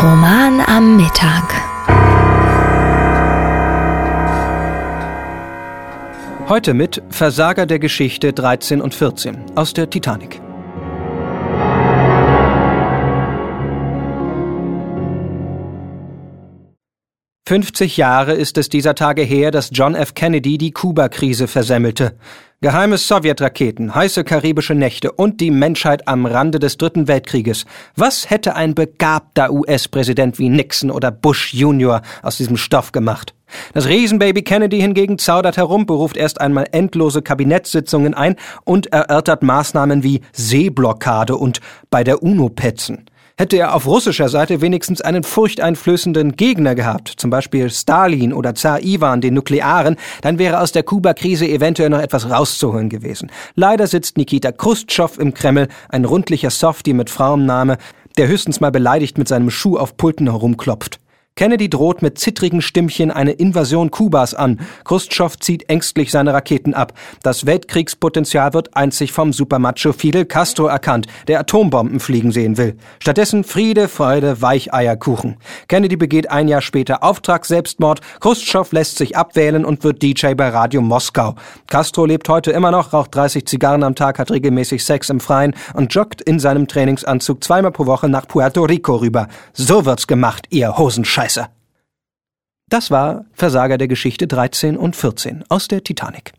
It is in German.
Roman am Mittag. Heute mit Versager der Geschichte 13 und 14 aus der Titanic. »50 Jahre ist es dieser Tage her, dass John F. Kennedy die Kuba-Krise versemmelte. Geheime Sowjetraketen, heiße karibische Nächte und die Menschheit am Rande des Dritten Weltkrieges. Was hätte ein begabter US-Präsident wie Nixon oder Bush Junior aus diesem Stoff gemacht? Das Riesenbaby Kennedy hingegen zaudert herum, beruft erst einmal endlose Kabinettssitzungen ein und erörtert Maßnahmen wie Seeblockade und bei der UNO petzen. Hätte er auf russischer Seite wenigstens einen furchteinflößenden Gegner gehabt, zum Beispiel Stalin oder Zar Ivan, den Nuklearen, dann wäre aus der Kuba-Krise eventuell noch etwas rauszuholen gewesen. Leider sitzt Nikita Khrushchev im Kreml, ein rundlicher Softie mit Frauenname, der höchstens mal beleidigt mit seinem Schuh auf Pulten herumklopft. Kennedy droht mit zittrigen Stimmchen eine Invasion Kubas an. Khrushchev zieht ängstlich seine Raketen ab. Das Weltkriegspotenzial wird einzig vom Supermacho Fidel Castro erkannt, der Atombomben fliegen sehen will. Stattdessen Friede, Freude, Weicheierkuchen. Kennedy begeht ein Jahr später Auftragsselbstmord. Khrushchev lässt sich abwählen und wird DJ bei Radio Moskau. Castro lebt heute immer noch, raucht 30 Zigarren am Tag, hat regelmäßig Sex im Freien und joggt in seinem Trainingsanzug zweimal pro Woche nach Puerto Rico rüber. So wird's gemacht, ihr Hosenscheiß. Scheiße. Das war Versager der Geschichte 13 und 14 aus der Titanic.